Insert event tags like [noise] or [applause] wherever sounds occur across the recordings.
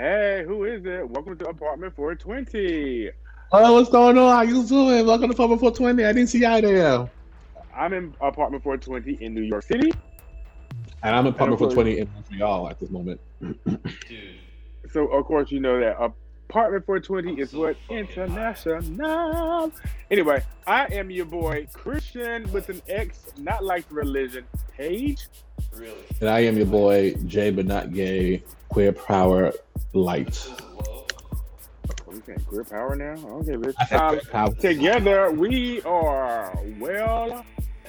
Hey, who is it? Welcome to apartment 420. Oh, what's going on? How you doing? Welcome to Apartment 420. I didn't see y'all there. I'm in apartment 420 in New York City. And I'm in Apartment And of 420 in Montreal at this moment. [clears throat] Dude. So of course you know that apartment 420 is what international. Anyway, I am your boy Christian with an X, not like the religion. Page. Really? And I am your boy, Jay, but not gay, queer power light. Whoa. Oh, you saying queer power now? Okay, bitch. I Um, together we are well,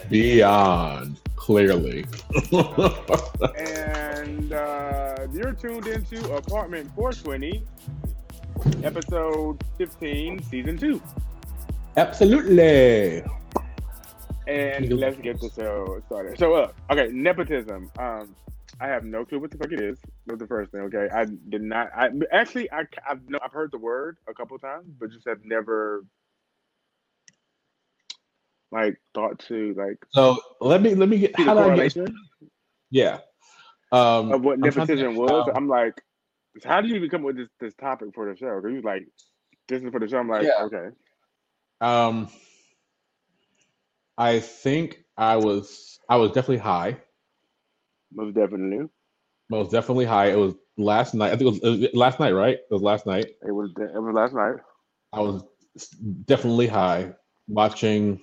beyond, clearly. and uh, you're tuned into apartment 420, episode 15, season two. Absolutely. And let's get the show started. So, uh, okay, nepotism. Um, I have no clue what the fuck it is. That's the first thing. Okay, I did not. I actually, I, I've no, I've heard the word a couple times, but just have never like thought to like So let me let me get how do I get yeah. Um of what I'm trying to nepotism was. I'm like, how did you even come up with this this topic for the show? Because you was like, this is for the show. I'm like, Yeah. okay, Um, I think I was I was definitely high, most definitely. most definitely high. It was last night. I think it was, it was last night, right? It was last night. It was it was last night. I was definitely high watching.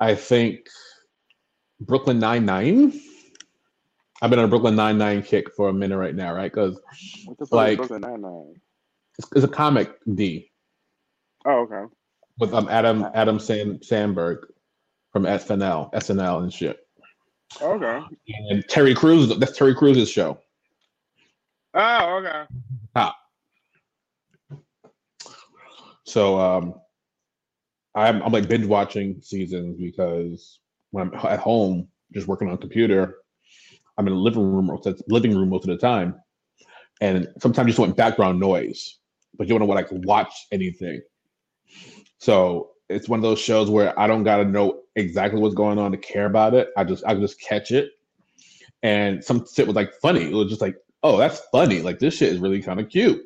I think Brooklyn Nine Nine. I've been on a Brooklyn Nine Nine kick for a minute right now, right? Because Like- Brooklyn Nine Nine? it's, it's a comic D Oh, okay. with um Adam Adam Sand, Sandberg from SNL, SNL and shit. Okay. And Terry Crews, that's Terry Crews' show. Oh, okay. So um I'm I'm like binge watching seasons because when I'm at home just working on a computer, I'm in a living room living room most of the time. And sometimes just want background noise, but you don't want to like watch anything. So it's one of those shows where I don't gotta know exactly what's going on to care about it. I just I just catch it. And some shit was like funny. It was just like, oh, that's funny. Like this shit is really kind of cute.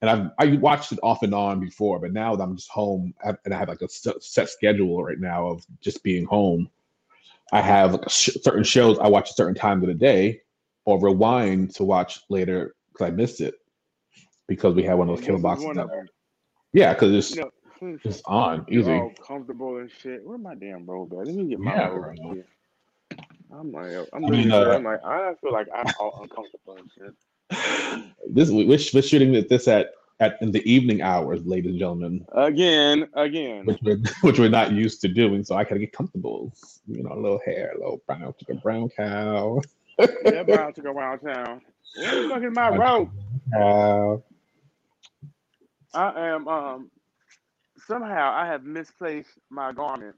And I've I watched it off and on before, but now that I'm just home and I have like a set schedule right now of just being home. I have a sh- certain shows I watch at certain times of the day, or rewind to watch later because I missed it because we have one of those cable boxes. one out of there. them. Yeah, because it's You know, it's on easy. all comfortable and shit. Where my damn robe at? Let me get my Yeah, robe bro. I'm like, I'm I mean, uh, I'm like, I feel like I'm all uncomfortable and shit. [laughs] This we- we're, we're shooting this at at in the evening hours, ladies and gentlemen, Again, again. which we're [laughs] which we're not used to doing. So I gotta get comfortable. You know, a little hair, a little brown, a brown cow. yeah, [laughs] brown to go around town. Where fuck is my robe? Cow. I am um somehow I have misplaced my garment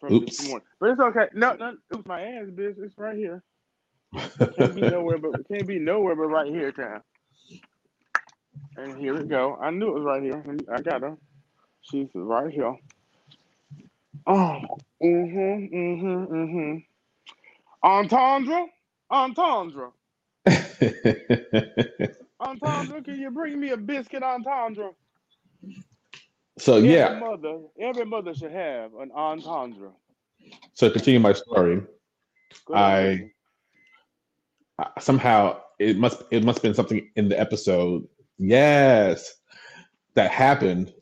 from Oops. this morning. But it's okay. No, no, oops, my ass, bitch. It's right here. Can't be [laughs] nowhere but can't be nowhere but right here, town. And here we go. I knew it was right here. I got her. She's right here. Oh, mm-hmm, mm-hmm, mm-hmm. Entendre? Entendre. [laughs] Entendre, can you bring me a biscuit entendre? so Every yeah, mother, every mother should have an entendre. so to continue my story, I- I- somehow it must it must have been something in the episode. Yes, that happened,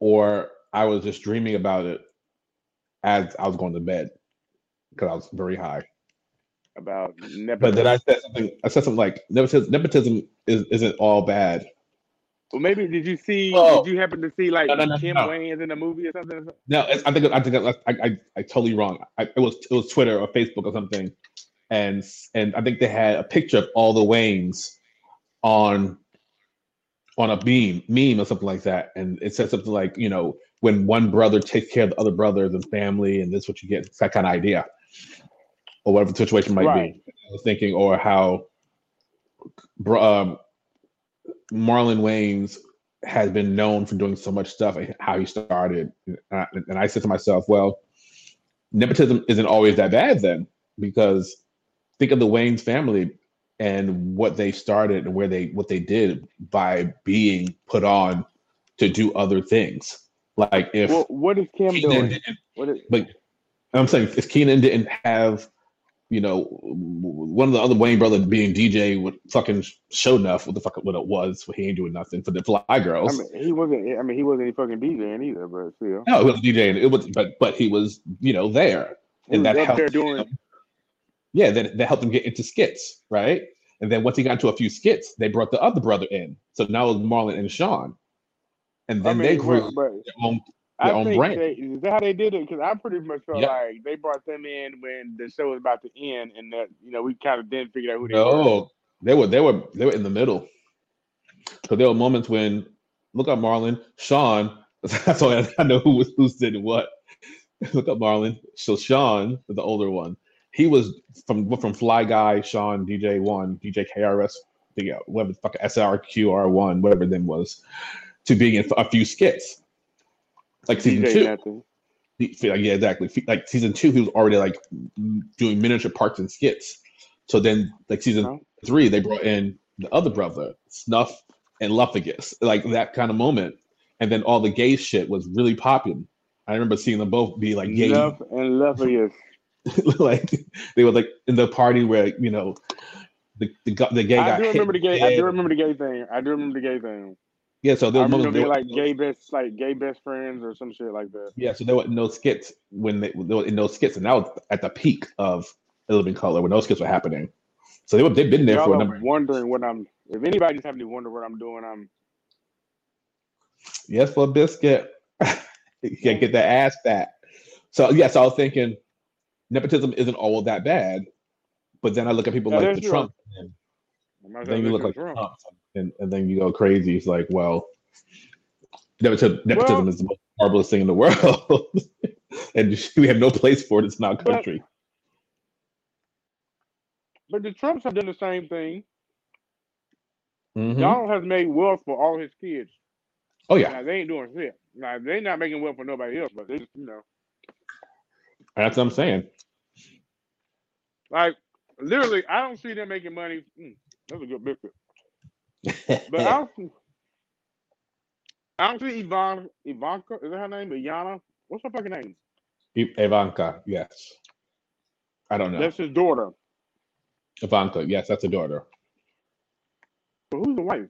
or I was just dreaming about it as I was going to bed because I was very high. about But nepotism. then I said something. I said something like nepotism. Nepotism is, isn't all bad. well, maybe did you see? Oh. Did you happen to see like No, no, no, Kim no. Wayans in the movie or something? No, it's, I think I think I I, I, I totally wrong. I, it was it was Twitter or Facebook or something, and and I think they had a picture of all the Waynes on on a beam meme or something like that, and it said something like you know when one brother takes care of the other brothers and family, and this is what you get. It's that kind of idea, or whatever the situation might Right. be. I was thinking, or how um, Marlon Wayans has been known for doing so much stuff, and how he started. And I, and I said to myself, well, nepotism isn't always that bad then, because think of the Wayne's family and what they started and where they what they did by being put on to do other things. Like if Well, what is Kim Keenen doing? What is, but I'm saying if Keenen didn't have, you know, one of the other Wayne brothers being DJ would fucking show enough, what the fuck what it was, he ain't doing nothing for the Fly I Girls. mean, he wasn't. I mean, he wasn't any fucking DJing either. But still, no, it was DJing. It was, but but he was, you know, there, he and that up there helped. doing. him. Yeah, that that helped him get into skits, right? And then once he got into a few skits, they brought the other brother in. So now it was Marlon and Sean, and I then mean, they grew their own. I own think brand. they is that how they did it? Because I pretty much felt Yeah. like they brought them in when the show was about to end, and that you know we kind of didn't figure out who they were. They were they were they were in the middle. So there were moments when look up Marlon, Sean. That's [laughs] all I, I know who was who did what. [laughs] Look up Marlon. So Sean, the older one, he was from from Fly Guy, Sean, DJ One, DJ KRS, the uh, whatever the fuck SRQR One, whatever them was, to being in a few skits. Like season DJ two, nothing. he- yeah, exactly. Like season two, he was already like doing miniature parts and skits. So then, like season three, they brought in the other brother, Snuff and Luffagus, like that kind of moment. And then all the gay shit was really popping. I remember seeing them both be like gay, Love and yes. [laughs] like they were like in the party where you know the the, the gay guy. I do remember the gay. I do remember the gay thing. I do remember the gay thing. Yeah, so there remember moments they were- like gay best, like gay best friends or some shit like that. Yeah, so there were no skits when they, they were in those skits, and that was at the peak of In Living Color when those skits were happening. So they were they've been there Y'all for a number. wondering what I'm. If anybody's having to wonder what I'm doing, I'm. Yes, for a biscuit, [laughs] you can't get that ass fat. So yes, I was thinking nepotism isn't all that bad, but then I look at people Yeah, like the. Trump, and then you look like. Trump, and, and then you go crazy. It's like, well, nepotism, nepotism Well- is the most marvelous thing in the [laughs] world, and we have no place for it in our But- country. But the Trumps have done the same thing. Mhm. Donald has made wealth for all his kids. Oh yeah, Now they ain't doing shit. Now they not making wealth for nobody else, but they just you know that's what I'm saying. like literally I don't see them making money. Mm, that's a good biscuit. But I [laughs] don't see I don't see Ivan Ivanka, is that her name? Iana? What's her fucking name? Ivanka, yes. I don't know. That's his daughter. Ivanka, yes, that's a daughter. But who's the wife?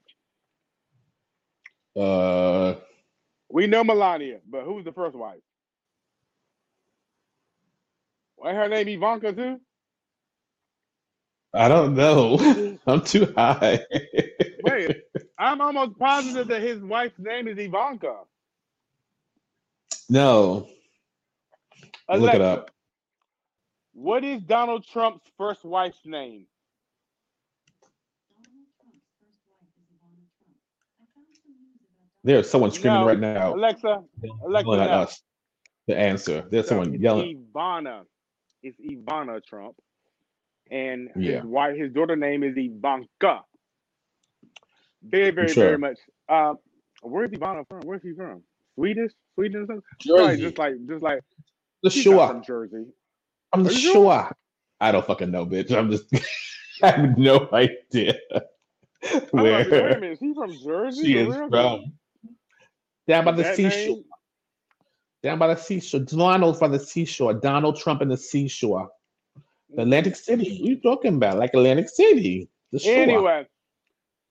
Uh, We know Melania, but who's the first wife? Why her name Ivanka too? I don't know. [laughs] I'm too high. Wait, I'm almost positive that his wife's name is Ivanka. no, look it up. What is Donald Trump's first wife's name? There's someone screaming No, right now, Alexa, oh Alexa, yelling at us. The answer. There's someone yelling. Ivana. It's Ivana Trump, and Yeah. his wife, his daughter name is Ivanka. Very, very, sure. very much. Uh, where's Ivana from? Where's he from? Swedish, Sweden, or something? Jersey. just like, just like The Shua. from Jersey. I'm the Are you sure? Shua. I don't fucking know, bitch. I'm just. [laughs] I have no idea I'm like, wait a where minute, is he from Jersey? she is from. Down by the seashore. Down by the seashore. Donald by the seashore. Donald Trump in the seashore. The Atlantic City. What are you talking about? Like Atlantic City. Anyway,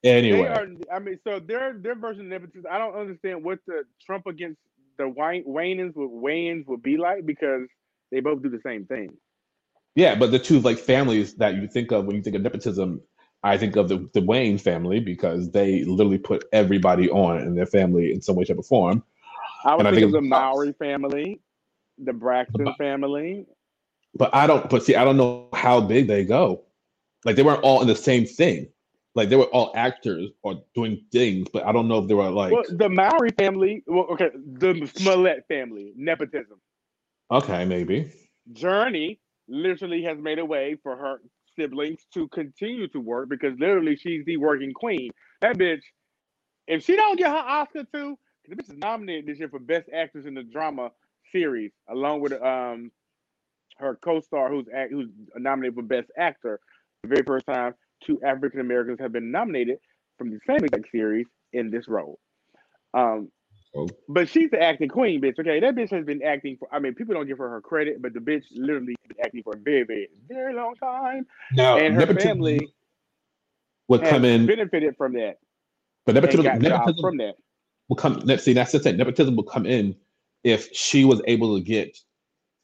Anyway. Are. I mean, so their their version of nepotism. I don't understand what the Trump against the Wayne Wayans would Wayans would be like because they both do the same thing. Yeah, but the two like families that you think of when you think of nepotism, I think of the, the Wayne family because they literally put everybody on in their family in some way, shape, or form. I would think think of the. Mowry family, the Braxton But- family. But I don't. But see, I don't know how big they go. Like they weren't all in the same thing. Like they were all actors or doing things, but I don't know if they were like well, the Mowry family. Well, okay, the Smollett family, nepotism. okay, maybe. Jurnee literally has made a way for her siblings to continue to work because literally she's the working queen. That bitch, if she don't get her Oscar too, the bitch is nominated this year for Best Actress in the Drama Series, along with um her co-star who's act, who's nominated for Best Actor the very first time. two African Americans have been nominated from the same exact series in this role. Um, Oh. but she's the acting queen, bitch. Okay, that bitch has been acting for. I mean, people don't give her her credit, but the bitch literally been acting for a very, very, very long time, Now, and her family would has come in, benefited from that but nepotism, nepotism from that. Will come. Let's see, that's the thing. Nepotism will come in if she was able to get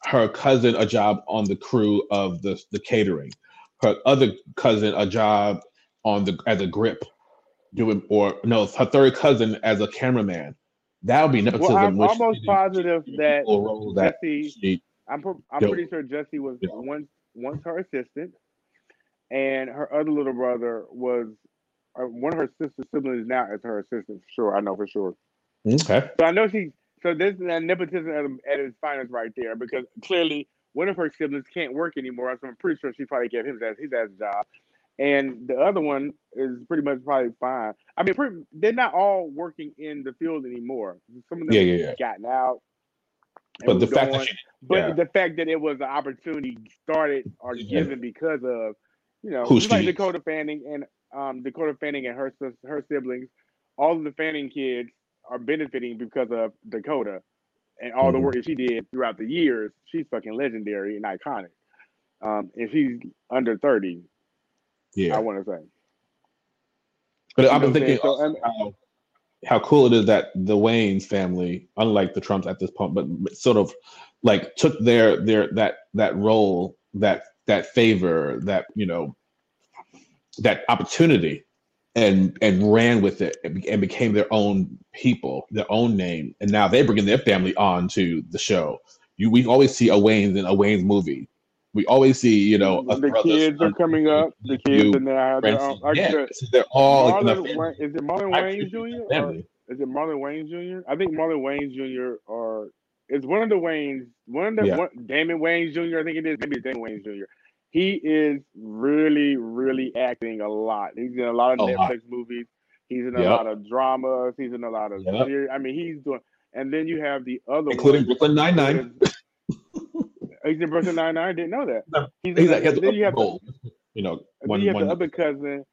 her cousin a job on the crew of the the catering, her other cousin a job on the as a grip, doing or no, her third cousin as a cameraman. That would be nepotism. Well, I'm almost positive that that Jesse. she I'm I'm pretty sure Jesse was Yeah. once once her assistant, and her other little brother was uh, one of her sister siblings. Now is her assistant for sure. I know for sure. okay. So I know she. So this is that nepotism at, at its finest right there because clearly one of her siblings can't work anymore. So I'm pretty sure she probably gave him his his ass job, and the other one is pretty much probably fine. I mean, pretty, they're not all working in the field anymore. Some of them Yeah, yeah, yeah. gotten out. But the fact on. that she But Yeah. the fact that it was an opportunity started or given because of, you know, Who just like. Dakota Fanning and um, Dakota Fanning and her her siblings, all of the Fanning kids are benefiting because of Dakota and all the Mhm. work that she did throughout the years. She's fucking legendary and iconic. Um, and she's under thirty, yeah. I want to say. But I've been thinking? So, how, how cool it is that the Waynes family, unlike the Trumps at this point, but sort of like took their their that that role, that that favor, that you know, that opportunity, and and ran with it and, became their own people, their own name, and now they're bringing their family on to the show. You we always see a Wayne's in a Wayne's movie. We always see you know a the kids are coming up. The kids and they their own. Like Yeah, the, they're all like, Marlon. Wayne, is it Marlon Wayne Jr. the or family. is it Marlon Wayne Jr.? I think Marlon Wayne Jr. or is one of the Waynes, one of the Yeah. one, Damon Wayne Jr. I think it is. Maybe Damon Wayne Jr. He is really, really acting a lot. He's in a lot of Netflix movies. He's in a Yep. lot of dramas. He's in a lot of Yep. series. I mean, he's doing. And then you have the other including. Brooklyn Nine Nine. [laughs] He's in Brooklyn Nine Nine. Didn't know that. No, He's, He's in like, he the, then you have the. You know, one you have one. the other cousin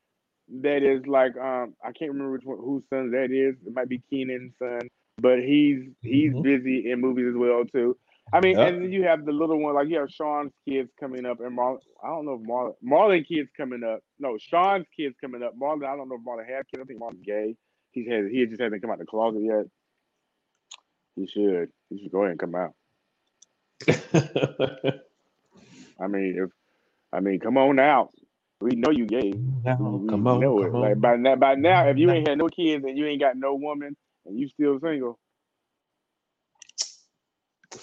that is like um I can't remember which one whose son that is. It might be Keenen's son, but he's he's Mhm. busy in movies as well too. I mean, Yep. and then you have the little one like you have Sean's kids coming up, and Mar- I don't know if Marlon Marlon kids coming up. No, Sean's kids coming up. Marlon, I don't know if Marlon has kids. I think Marlon's gay. He's has he just hasn't come out the closet yet. He should. He should go ahead and come out. [laughs] I mean, if I mean, come on out. We know you gay. now, We come on, know come it. on. Like by now, by now, if you ain't had no kids and you ain't got no woman and you still single,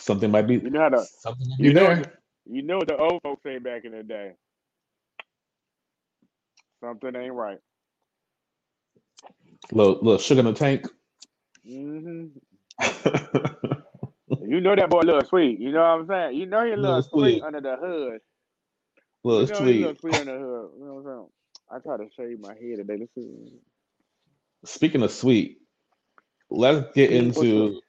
something might be. you know how to, something might you know, there. you know what the old folks say back in the day. Something ain't right. Little little sugar in the tank. hmm [laughs] You know that boy little sweet. You know what I'm saying? You know he little, Little sweet. sweet. under the hood. little you know sweet. little sweet under the hood. You know what I'm saying? I try to shave my head today. This is Speaking of sweet, let's get into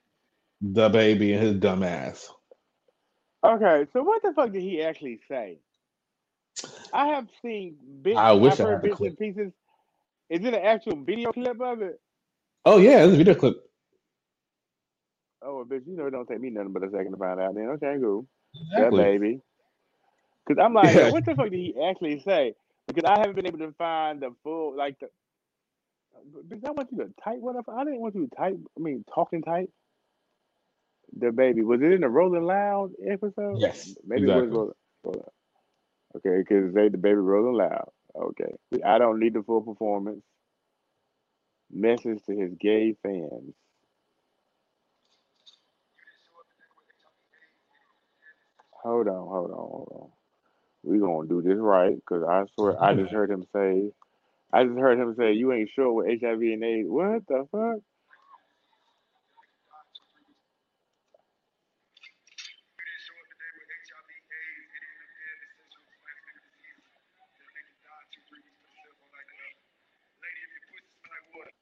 DaBaby and his dumb ass. okay. So what the fuck did he actually say? I have seen bits. I wish I've I had bits clip. and pieces. Is it an actual video clip of it? Oh yeah, it's a video clip. Oh, bitch, you know it don't take me nothing but a second to find out. Then okay, cool. Yeah, Exactly. baby. Because I'm like, Yeah. what the fuck did he actually say? Because I haven't been able to find the full, like the. Bitch, I want you to type what I, I didn't want you to type. I mean, talking type. DaBaby was it in the Rolling Loud episode? Yes, maybe exactly. it was Rolling. Rolling. Okay, because they DaBaby Rolling Loud. Okay, I don't need the full performance. Message to his gay fans. Hold on, hold on, hold on. We gonna do this right, cause I swear I just [laughs] heard him say, I just heard him say, you ain't sure with HIV and AIDS. What the fuck?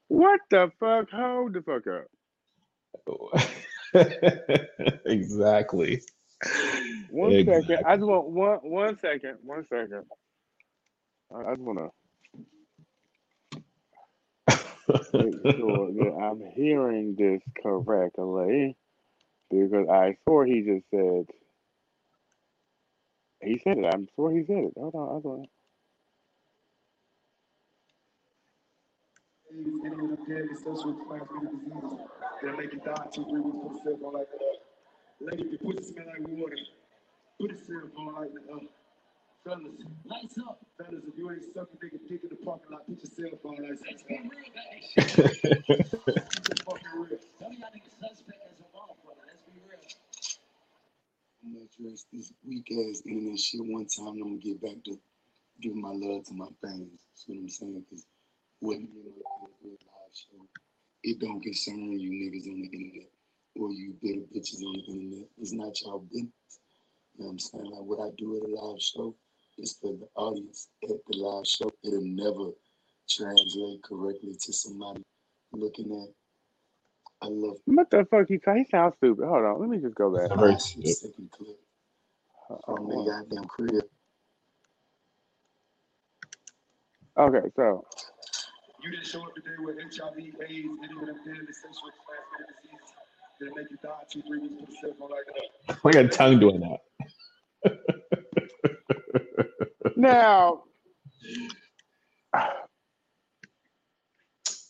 What the fuck? Hold the fuck up. [laughs] exactly. One exactly. second. I just want one one second. One second. I just wanna make sure [laughs] that I'm hearing this correctly. Because I swore he just said he said it. I'm sure he said it. Hold on, I. on. any of the deadly sexual transmitted diseases that make you die two, three weeks put a cell phone like that. Lady, if your pussy smell like water, put a cell phone like that. Uh, fellas, lights up. Fellas, if you ain't sucking nigga dick in the parking lot, put your cell phone like that. Let's be real about this shit. Fucking real. Some of y'all niggas suspect as a motherfucker. Let's be real. I'm gonna address this weak ass internet shit one time. I'm gonna get back to giving my love to my fans. See what I'm saying? Because what you know, a good live show, it don't concern you niggas on the internet or you bitter bitches on the internet. It's not y'all business. You know what I'm saying? Like what I do at a live show is for the audience at the live show. It'll never translate correctly to somebody looking at. I love What the fuck he he sounds stupid. Hold on, let me just go back. Very five stupid. second clip uh, from the goddamn crib. Okay, so You didn't show up today with HIV, AIDS, any of them deadly sexual transmitted diseases that make you die two, three weeks put [laughs] a cell phone like that. Look at tongue doing that. [laughs] now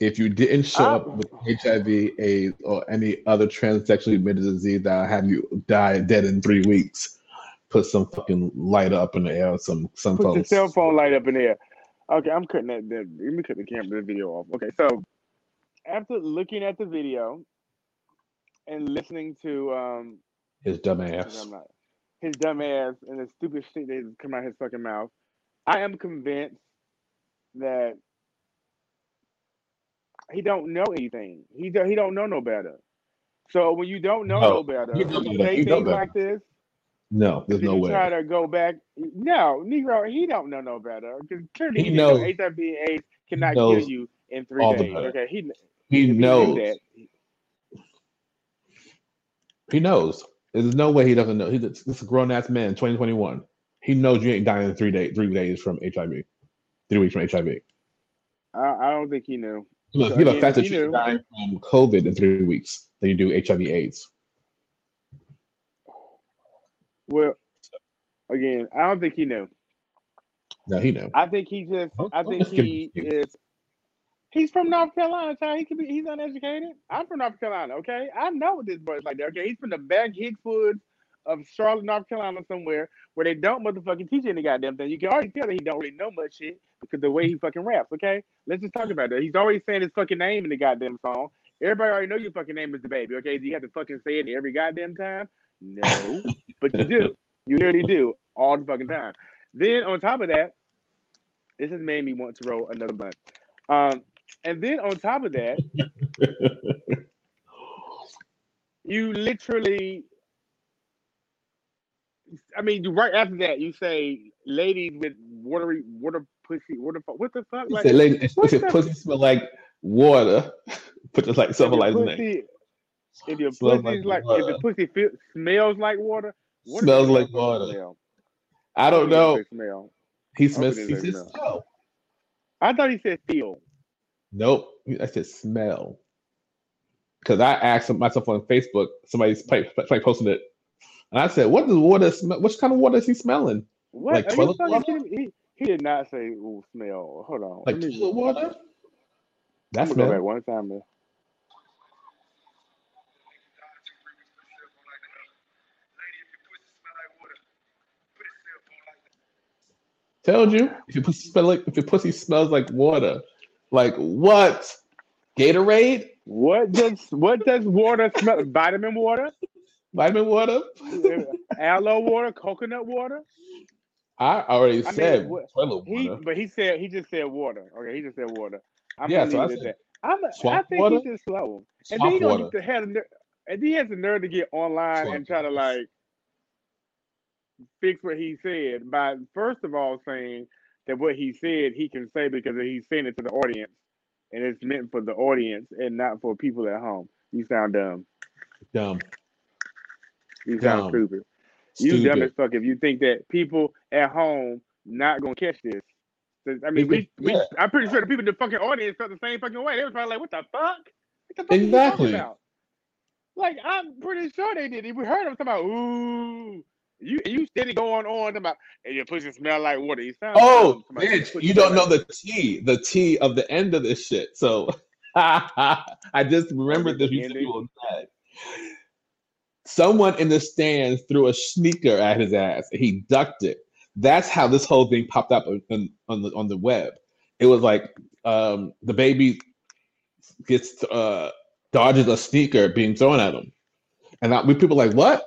If you didn't show I- up with HIV, AIDS, or any other transsexually admitted disease that have you die dead in three weeks, put some fucking light up in the air. Some some put the folks. cell phone light up in there. Okay, I'm cutting that. that let me cut the camera, the video off. Okay, so after looking at the video and listening to um His dumb ass. Not, his dumb ass and the stupid shit that come out of his fucking mouth, I am convinced that he don't know anything. He do, he don't know no better. So when you don't know No, no better, know you say things better. like this. No, there's no way. try to go back. No, Negro, he don't know no better because clearly He he, knows HIV AIDS cannot kill you in three days. Okay, he He knew knows. that. He knows. There's no way he doesn't know. He's a, this grown ass man, 2021. He knows you ain't dying in three days, three days from HIV, three weeks from HIV. I, I don't think he knew. Look, So you know, faster he of dying from COVID in three weeks than you do HIV/AIDS. Well, again, I don't think he knew. No, he knew. I think he just. Don't- I oh, think just he is. He's from North Carolina, child. He could be. He's uneducated. I'm from North Carolina. Okay, I know what this boy's like. There. Okay, he's from the back Hickford of Charlotte, North Carolina, somewhere where they don't motherfucking teach any goddamn thing. You can already tell that he don't really know much shit because the way he fucking raps. Okay, let's just talk about that. He's always saying his fucking name in the goddamn song. Everybody already know your fucking name is DaBaby. Okay, do you have to fucking say it every goddamn time? No, [laughs] but you do. [laughs] You really do all the fucking time. Then on top of that, this has made me want to roll another blunt. Um, and then on top of that, [laughs] you literally, I mean, right after that, you say ladies with watery water pussy. What the fuck? What the fuck? Like, said, "Lady, what your the- pussy smell like water, [laughs] put just like something your like that. if your pussy like like, if water. pussy feel, smells like water, what Smells like water. Smell? I don't know. Smell. He smells. He doesn't smell. smell. I thought he said feel. Nope. I said smell. Because I asked myself on Facebook, somebody's probably posted it, and I said, "What does water smell? Which kind of water is he smelling? What? Like toilet water? He, he did not say ooh, smell. Hold on. Like Let toilet water? I'm That gonna go back smell. one time. There. Told you. If your pussy smell like if your pussy smells like water, like what? Gatorade? What does what does water smell? Vitamin water, Vitamin water? aloe water, coconut water. I already I mean, said what- toilet He, water. but he said he just said water. Okay, he just said water. I'm Yeah, so I said that. I'm, I think water? he's just slow. And then he don't water. get have the and then he has the nerve to get online Swamp and try to like fix what he said by first of all saying that what he said he can say because he's saying it to the audience and it's meant for the audience and not for people at home. You sound dumb. Dumb. You sound Dumb. stupid. You dumb as fuck if you think that people at home not gonna catch this. I mean, we, we Yeah. I'm pretty sure the people in the fucking audience felt the same fucking way. They was probably like, "What the fuck? What the fuck Exactly. talking about?" Like, I'm pretty sure they did. If we heard them talking about, "Ooh." You you steady going on about, and your pussy smell like water. You sound Oh, like bitch, you don't know the T, the T of the end of this shit. So [laughs] I just remembered this The before ending? you were mad. Someone in the stands threw a sneaker at his ass. He ducked it. That's how this whole thing popped up on, on, the on the web. It was like um, DaBaby gets uh, dodges a sneaker being thrown at him, and I, we people like what?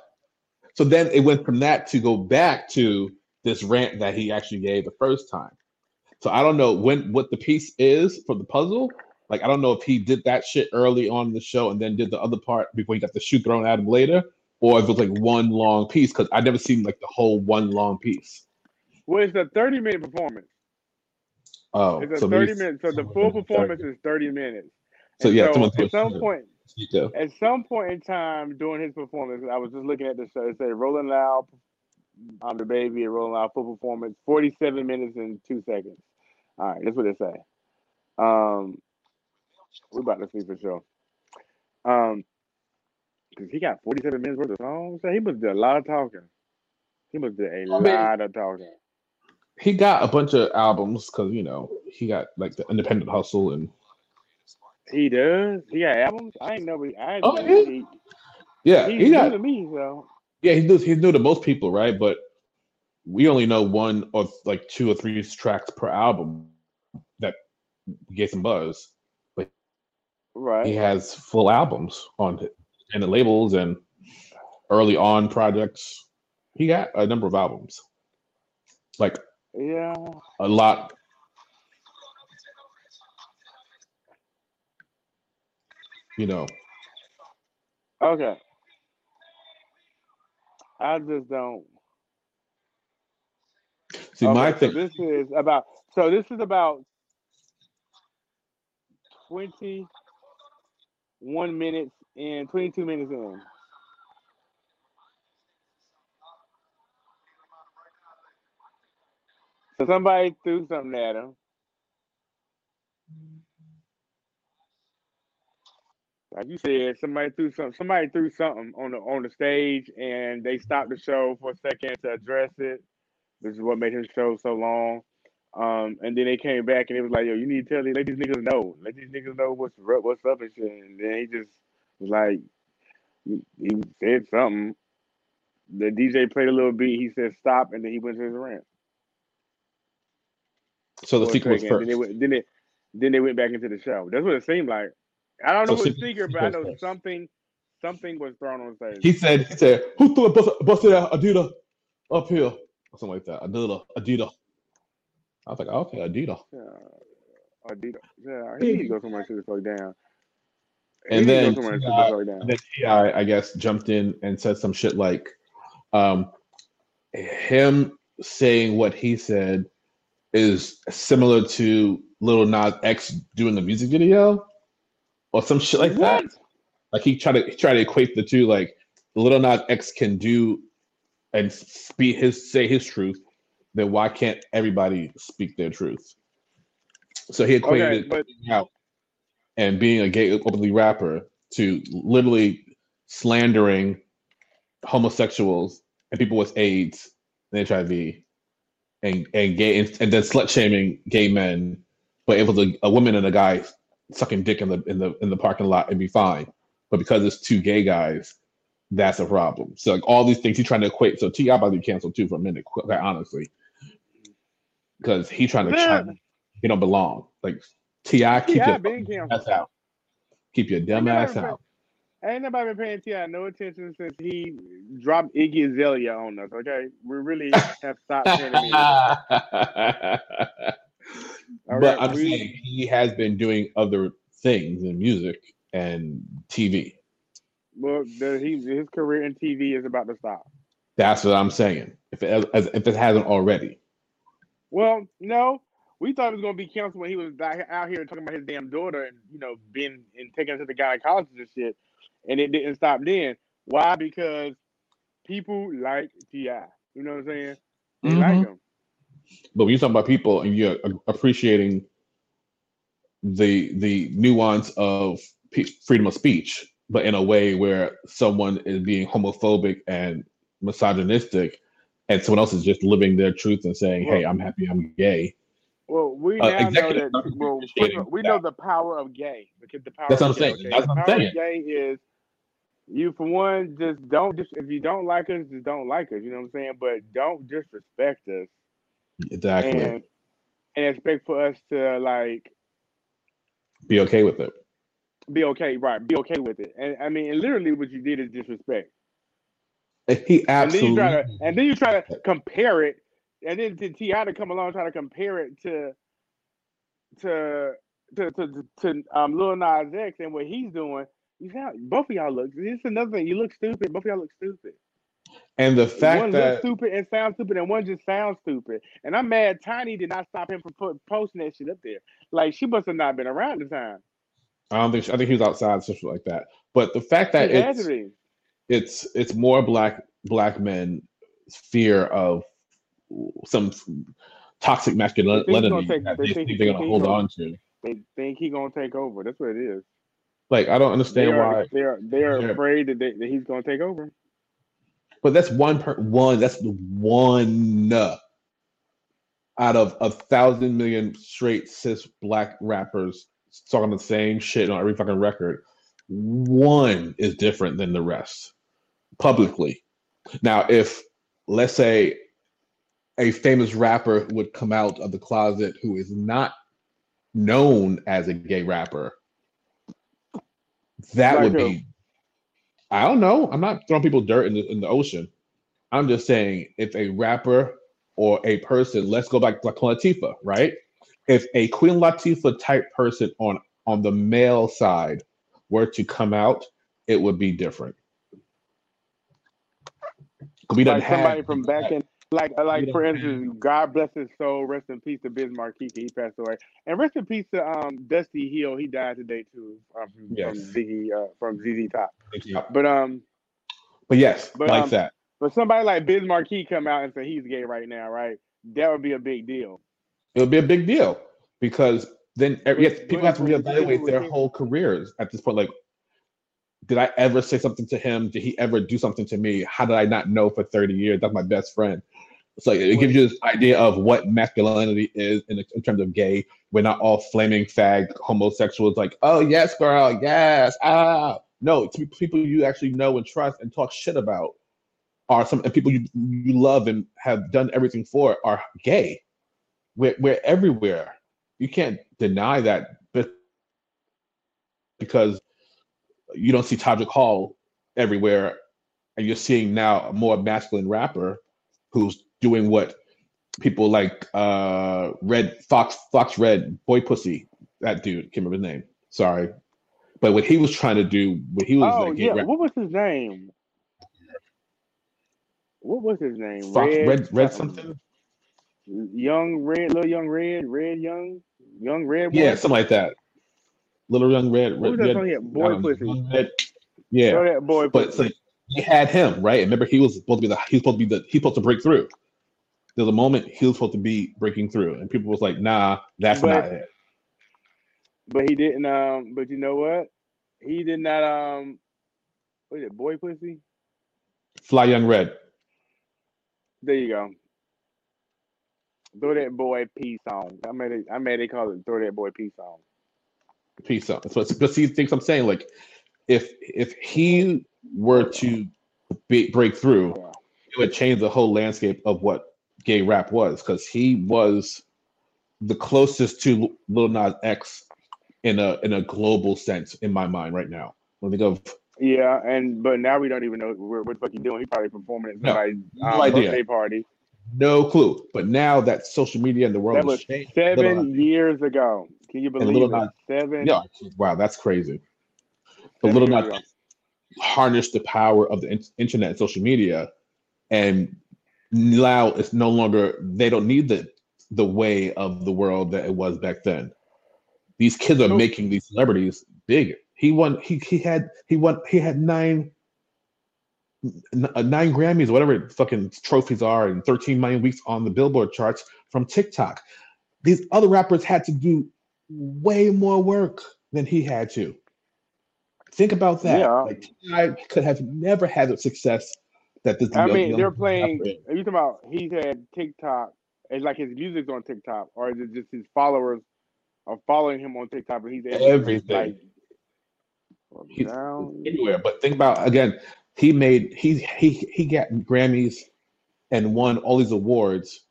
So then it went from that to go back to this rant that he actually gave the first time. So I don't know when what the piece is for the puzzle. Like I don't know if he did that shit early on in the show and then did the other part before he got the shoe thrown at him later, or if it was like one long piece because I never seen like the whole one long piece. Well, it's a 30 minute performance. Oh, It's a so 30 maybe minutes. So the full did 30. performance is 30 minutes. So And yeah, so at some threw a point, at some point in time during his performance, I was just looking at the show. It said Rolling Loud, I'm DaBaby, and Rolling Loud full performance, 47 minutes and two seconds. All right, that's what it say. Um, we're about to see for sure. Um, because he got 47 minutes worth of songs. So he must do a lot of talking. He must do a I mean- lot of talking. He got a bunch of albums because you know he got like the independent hustle and He does. He got albums. I ain't know. he- I Oh, didn't yeah? he, yeah, he's he new got to me. So Yeah, he's new, he's new to most people, right? But we only know one or like two or three tracks per album that get some buzz. But right. He has full albums on it and the labels and early on projects. He got a number of albums, like Yeah. a lot. You know, Okay. I just don't. see, Okay, my so thing. this is about. So this is about twenty-one minutes and twenty-two minutes in. So somebody threw something at him. Like you said, somebody threw some. Somebody threw something on the on the stage, and they stopped the show for a second to address it. This is what made his show so long. Um, and then they came back and it was like, yo, you need to tell these, let these niggas know, let these niggas know what's what's up and shit. And then he just was like, he, said something. The DJ played a little beat. He said stop, and then he went to his rant. So the sequel was first. Then they went, then they, then they went back into the show. That's what it seemed like. I don't know So who the speaker, but I know first. something, something was thrown on stage. He said, he said, who threw a bus, busted out Adidas up here? Or something like that. Adidas, Adidas. I was like, okay, Adidas. Yeah, Adidas. Yeah, he need to go somewhere and sit fuck down. He And need to then go somewhere and sit T.I. the fuck down. And then T.I., I guess, jumped in and said some shit like, um, him saying what he said is similar to Lil Nas X doing the music video or some shit like that. Like he tried to he tried to equate the two. Like Lil Nas X can do and speak his say his truth, then why can't everybody speak their truth? So he equated Okay, but out and being a gay openly rapper to literally slandering homosexuals and people with AIDS and HIV and and gay and, and then slut shaming gay men, but it was a, a woman and a guy sucking dick in the in the in the parking lot and be fine. But because it's two gay guys, that's a problem. So like all these things he's trying to equate. So T.I. about to be canceled too for a minute, quite honestly. Because he's trying to Yeah. chime- he don't belong. Like T.I. keep T.I. your been fucking canceled. ass out. Keep your dumb ass been- out. Ain't nobody been paying T.I. no attention since he dropped Iggy Azalea on us. Okay, we really have stopped paying [laughs] All but right, I'm we- saying he has been doing other things in music and TV. Well, the, he, his career in TV is about to stop. That's what I'm saying. If it as, if it hasn't already, Well, no, we thought it was gonna be canceled when he was back out here talking about his damn daughter and you know being and taking her to the gynecology and shit, and it didn't stop then. Why? Because people like Ti. You know what I'm saying? They like Mhm. him. But when you talk about people and you're appreciating the the nuance of freedom of speech, but in a way where someone is being homophobic and misogynistic, and someone else is just living their truth and saying, "Hey, I'm happy, I'm gay." Well, we uh, now know that. Well, we know the power of gay because the power. That's what I'm saying. Okay? That's what I'm saying. gay is you for one just don't just if you don't like us, just don't like us. You know what I'm saying? But don't disrespect us. Exactly. And, and expect for us to like be okay with it. Be okay, right? Be okay with it. And I mean, literally, what you did is disrespect. He absolutely. And then you try to, and then you try to compare it, and then to T.I. to come along and try to compare it to, to, to, to, to um, Lil Nas X and what he's doing. You sound, both of y'all look. This is another thing. You look stupid. Both of y'all look stupid. And the fact one that looks stupid and sounds stupid, and one just sounds stupid. And I'm mad. Tiny did not stop him from put, posting that shit up there. Like she must have not been around the time. I don't think. She, I think he was outside, something like that. But the fact that it's, it's it's more black black men fear of some toxic masculinity take, that they, they think, think they're gonna hold on to. They think he gonna take over. That's what it is. Like I don't understand they are, why they're they're, they're afraid that, they, that he's gonna take over. But that's one per one. That's the one uh, out of a thousand million straight cis black rappers talking the same shit on every fucking record. One is different than the rest publicly. Now, if let's say a famous rapper would come out of the closet who is not known as a gay rapper, that would be. I don't know. I'm not throwing people dirt in the in the ocean. I'm just saying if a rapper or a person, let's go back to Queen Latifah, right? If a Queen Latifah type person on on the male side were to come out, it would be different. We like somebody from back in, like like for instance, God bless his soul, rest in peace to Biz Markie, he passed away, and rest in peace to um Dusty Hill, he died today too, um, from, yes. from Ziggy uh, from ZZ Top. But um, but yes, but, like um, that. But somebody like Biz Markie come out and say he's gay right now, right? That would be a big deal. It would be a big deal because then yes, people have to reevaluate their whole careers at this point. Like, did I ever say something to him? Did he ever do something to me? How did I not know for 30 years? That's my best friend. So it gives you this idea of what masculinity is in, in terms of gay. We're not all flaming fag homosexuals like, oh yes, girl, yes, ah. No, people you actually know and trust and talk shit about are some and people you you love and have done everything for are gay. We're we're everywhere. You can't deny that because you don't see Todrick Hall everywhere, and you're seeing now a more masculine rapper who's doing what people like uh Red Fox Fox Red Boy Pussy. That dude, can't remember his name. Sorry. But what he was trying to do, what he was oh, like, yeah. what was his name? what was his name? Fox, Red, Red, Red something. Young Red, little Young Red, Red Young, Young Red. Yeah, something like that. Little Young Red, Red, Red, Red Boy Pussy. Red, yeah, that boy. But like he had him right. Remember, he was supposed to be the he was supposed to be the he supposed to break through. There's a moment he was supposed to be breaking through, and people was like, "Nah, that's but, not it." But he didn't. Um. But you know what? He did not. Um. What is it? Boy pussy. Fly Young Red. There you go. Throw that boy peace on. I made it. I made it call it throw that boy peace on. Peace on. So, but see, things I'm saying like, if if he were to be, break through, yeah. it would change the whole landscape of what gay rap was because he was the closest to Lil Nas X in a in a global sense in my mind right now. When I think of yeah, and but now we don't even know what, what the fuck he's doing. He's probably performing at somebody's no, um, no birthday party. No clue. But now that social media and the world that was changed, seven years ago. Can you believe it? Seven. Yeah. Wow, that's crazy. But little not harness the power of the internet and social media, and now it's no longer. They don't need the the way of the world that it was back then. These kids are making these celebrities big he won. He he had he won. He had nine uh, nine Grammys, whatever fucking trophies are, and 13 million weeks on the Billboard charts from TikTok. These other rappers had to do way more work than he had to. Think about that. Yeah. Like T.I. could have never had the success that this. I young- mean, young they're playing. Are you talking about he's had TikTok? It's like his music's on TikTok, or is it just his followers are following him on TikTok? But he's Everything. Like, He's- down. anywhere. But think about again, he made he he he got Grammys and won all these awards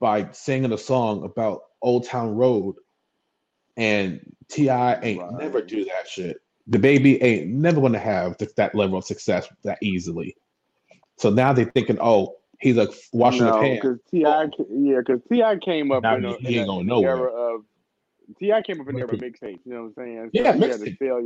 by singing a song about Old Town Road. And T.I ain't Right. never do that shit. DaBaby ain't never gonna have th- that level of success that easily. So now they're thinking, oh, he's like washing no, the pan. because T.I, yeah, because T.I came up Now in, a, he- he in, ain't a, going era of T.I came up in the era of mixtapes. You know what I'm saying? Yeah, he had to mixtape. sell.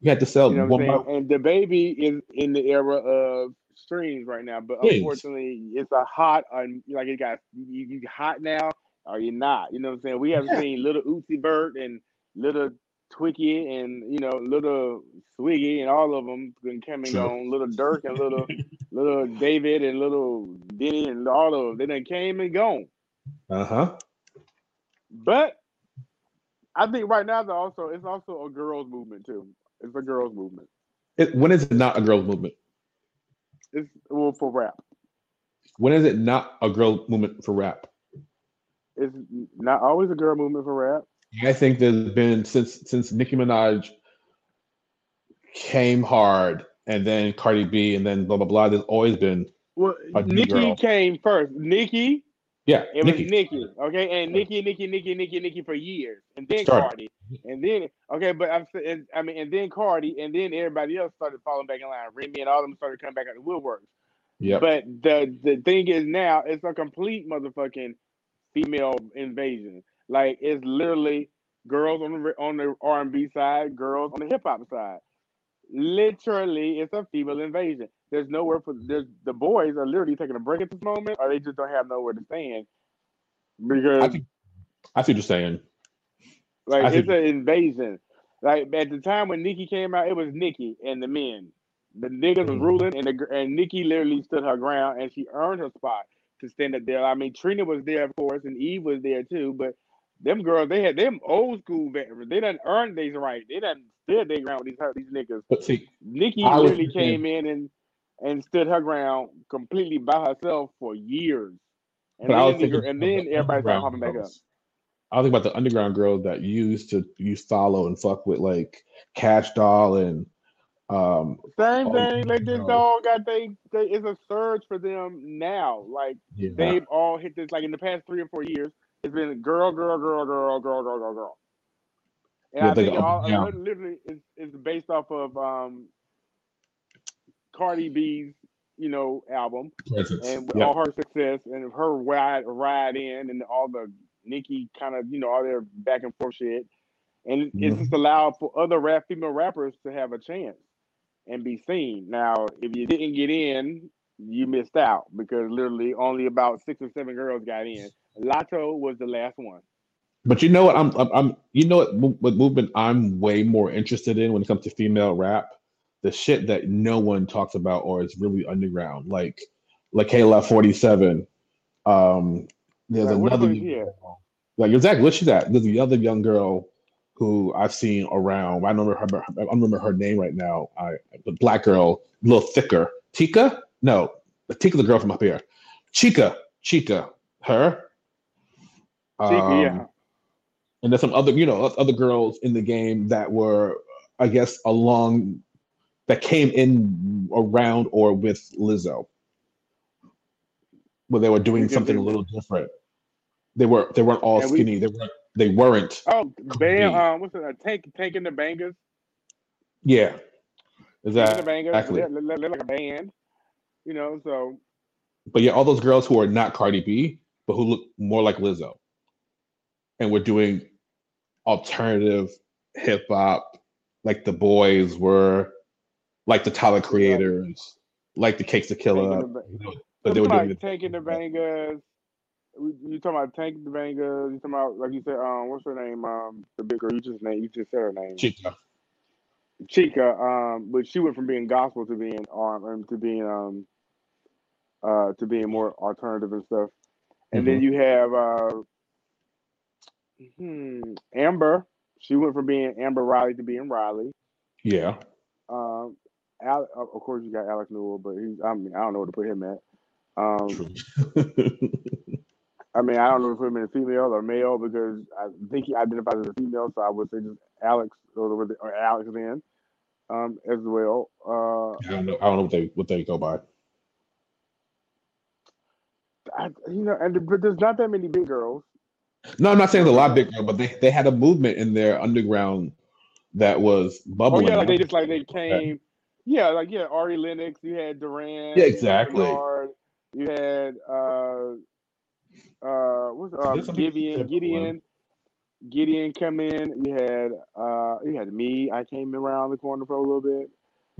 You had to sell You know one saying? And DaBaby is in the era of streams right now, but unfortunately, it's a hot. Un, like it got you, you hot now, or you're not. You know what I'm saying? We have Yeah. seen Lil Uzi Vert and little Twicky and you know little Swiggy and all of them been coming True. on. Lil Durk and little [laughs] little David and little Denny and all of them. They done came and gone. uh-huh. But I think right now, though, also it's also a girls' movement too. It's a girls' movement. It, when is it not a girls movement? It's well for rap. When is it not a girl movement for rap? It's not always a girl movement for rap. I think there's been since since Nicki Minaj came hard, and then Cardi B, and then blah blah blah. There's always been Well, Nicki girl. came first. Nicki, yeah. it Nicki. was Nicki, okay, and Nicki, Nicki, Nicki, Nicki, Nicki for years, and then Started. Cardi, and then okay, but I'm saying, I mean, and then Cardi, and then everybody else started falling back in line. Remy and all of them started coming back out the woodworks. Yeah. But the the thing is now it's a complete motherfucking female invasion. Like it's literally girls on the on the R and B side, girls on the hip hop side. Literally, it's a female invasion. There's nowhere for there's the boys are literally taking a break at this moment, or they just don't have nowhere to stand I because I see what you're saying. like it's an invasion. Like at the time when Nicki came out, it was Nicki and the men. The niggas was Mhm. ruling, and the and Nicki literally stood her ground, and she earned her spot to stand up there. I mean, Trina was there, of course, and Eve was there too. But them girls, they had them old school veterans. They done earned these right. They done stood their ground with these these niggas. But see, Nicki I literally came in and and stood her ground completely by herself for years. And but I was then, thinking and then the everybody started hopping back up. I was thinking about the underground girls that used to use follow and fuck with like Kash Doll and um Same thing. Like this dog got they, they. It's a surge for them now. Like yeah. they've all hit this. Like in the past three or four years, it's been girl, girl, girl, girl, girl, girl, girl, girl. And Yeah, I think go all down. literally it's, it's based off of um Cardi B's you know album presence. and with Yeah. all her success and her ride ride in and all the Nicki kind of you know all their back and forth shit, and it's Mhm. just allowed for other rap female rappers to have a chance and be seen. Now, if you didn't get in, you missed out because literally only about six or seven girls got in. Latto was the last one. But you know what? I'm, I'm, I'm you know what, what movement I'm way more interested in when it comes to female rap? The shit that no one talks about or is really underground, like like Kayla 47. Um, there's Like, another was young she at? girl- like exactly what she's at. There's the other young girl who I've seen around. I don't remember her. I don't remember her name right now. I the black girl, a little thicker. Tika? No, Tika's the girl from up here. Chica, Chica, her. Chica, Um, yeah. and there's some other, you know, other girls in the game that were, I guess, along that came in around or with Lizzo, where they were doing something a little different. They were they weren't all we- skinny. They weren't. They weren't. Oh, be. Um, what's it? Uh, tank, taking the bangers. Yeah, Taking the exactly. bangers. exactly. They're, they're- they're like a band. You know, so But yeah, all those girls who are not Cardi B, but who look more like Lizzo, and we're doing alternative hip hop, like the boys were, like the Tyler Creators, like the Cakes da Killa taking Up, the, ba- you know, but they were like doing it. Tank and the Bangas. You talking about Tank and the Bangas? You talking about like you said? Um, what's her name? Um, the big girl. You just name. You just said her name. Chica. Chica, um, but she went from being gospel to being um, to being um uh to being more alternative and stuff. And then you have uh hmm, Amber. She went from being Amber Riley to being Riley. Yeah. Um, Al, of course, you got Alex Newell, but he's I mean I don't know where to put him at. Um. [laughs] I mean I don't know if put him in a female or male because I think he identifies as a female, so I would say just Alex or, or Alex then um, as well. Uh, I don't know. I don't know what they what they go by. I, you know, and but there's not that many big girls. No, I'm not saying it's a lot bigger, but they, they had a movement in their underground that was bubbling. Oh yeah, like they just like they came. Yeah, like yeah, Ari Lennox. You had Durant. Yeah, exactly. Bernard, You had uh uh what's uh, There's Gideon Gideon Gideon come in. You had uh you had me. I came around the corner for a little bit.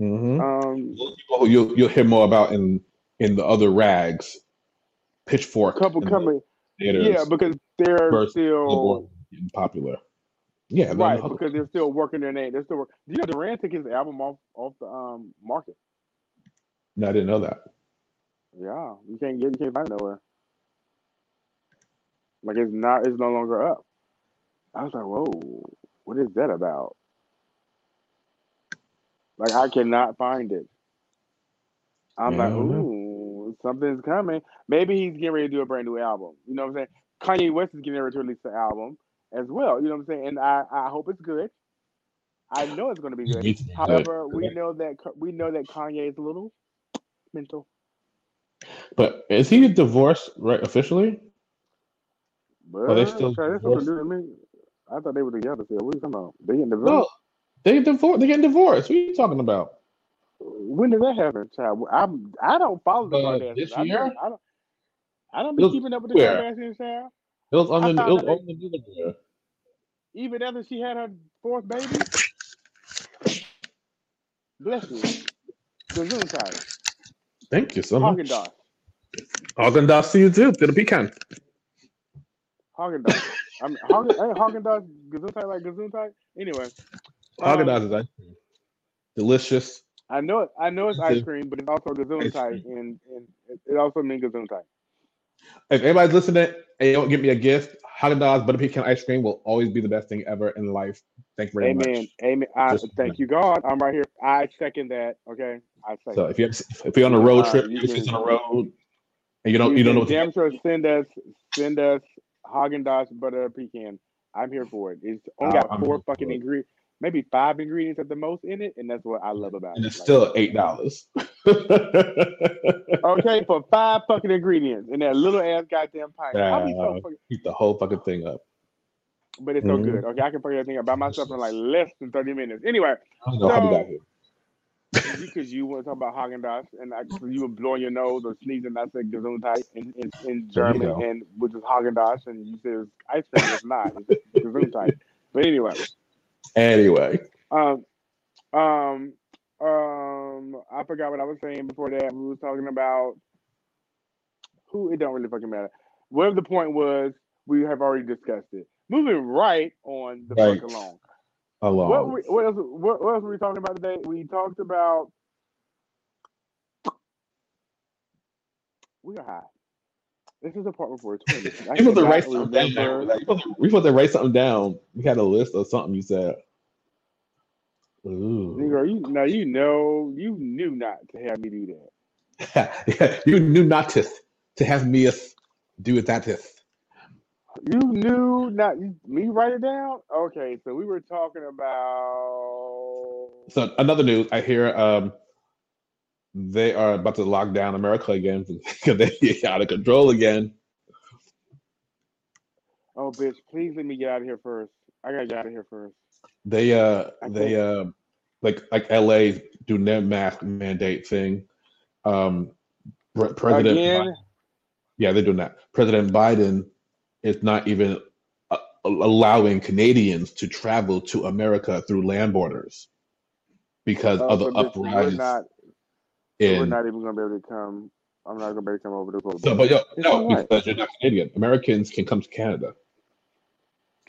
Mhm. Um, Those people who you'll you'll hear more about in in the other rags, pitchfork. couple coming. theaters, Yeah, because they're still popular. Yeah, right because they're still working their name. They're still work. You know, Durant took his album off off the um market. No, I didn't know that. Yeah, you can't get you can't find it nowhere. Like it's not it's no longer up. I was like, whoa, what is that about? Like I cannot find it. I'm Yeah, like, ooh, something's coming. Maybe he's getting ready to do a brand new album. You know what I'm saying? Kanye West is getting ready to release the album as well. You know what I'm saying? And I, I hope it's good. I know it's going to be good. needs to be good. However, we know that we know that Kanye is a little mental. But is he divorced right officially? But Are they still okay, that's something new to. I thought they were together. What are you talking about? They getting No, divorced? they divorced. They getting divorced. What are you talking about? When did that happen, child? I'm I don't follow the Uh, Kardashians. this I, year? don't, I don't I don't be was- keeping up with the where? Kardashians, child. It was on the. It was on the news. Even after she had her fourth baby. Bless you. Time. Thank you so much. Haagen Dazs. Haagen Dazs to you too. To the pecan. Haagen Dazs. I mean, Haagen, ain't Haagen Dazs Gazoon type like type? Anyway. Um, Dazs is. Delicious. I know it. I know it's ice cream, but it's also type, and, and it- also means type. If anybody's listening and you don't get me a gift, Haagen Dazs butter pecan ice cream will always be the best thing ever in life. Thank you very Amen. much. Amen. I, Just- thank you, God. I'm right here. I second that. Okay. I second. So if you if you're on a road Uh, trip, you you're just can- on a road, and you don't you don't know damn sure send us send us Haagen Dazs butter pecan. I'm here for it. It's only got I'm four fucking ingredients, maybe five ingredients at the most in it, and that's what I love about it. and it. it's Like, still eight dollars. [laughs] okay for five fucking ingredients in that little ass goddamn pint. I'll be so fucking, Eat the whole fucking thing up. but it's so Mhm. good. Okay, I can fucking everything up by myself in like less than thirty minutes. Anyway, I don't know how we So- got here. because you want to talk about Haagen Dazs, and I, you were blowing your nose or sneezing. I said Gesundheit in, in, in German, and which is Haagen Dazs, and you said it's ice cream. It's not. It's Gesundheit. But anyway, Anyway, um, um, um, I forgot what I was saying before that. We was talking about who. It don't really fucking matter. Whatever the point was, we have already discussed it. Moving right on the Right. fuck along. along. What, we, what else? What, what else were we talking about today? We talked about. We are high. This is the part before twenty. [laughs] I we supposed to write something down. remember- We supposed to- we supposed to write something down. We had a list of something you said. Ooh. You now you know you knew not to have me do that. [laughs] you knew not to to have me do it that is. You knew not you, me write it down. Okay, so we were talking about. So another news, I hear um they are about to lock down America again [laughs] because they get out of control again. Oh, bitch! Please let me get out of here first. I gotta get out of here first. They uh I they uh like like LA do their mask mandate thing. Um President Again, yeah, they're doing that. President Biden is not even uh, allowing Canadians to travel to America through land borders because uh, of the so bitch, uprising We're not even gonna be able to come. I'm not gonna be able to come over to Cold So, but yo, no, right. because you're not Canadian. Americans can come to Canada.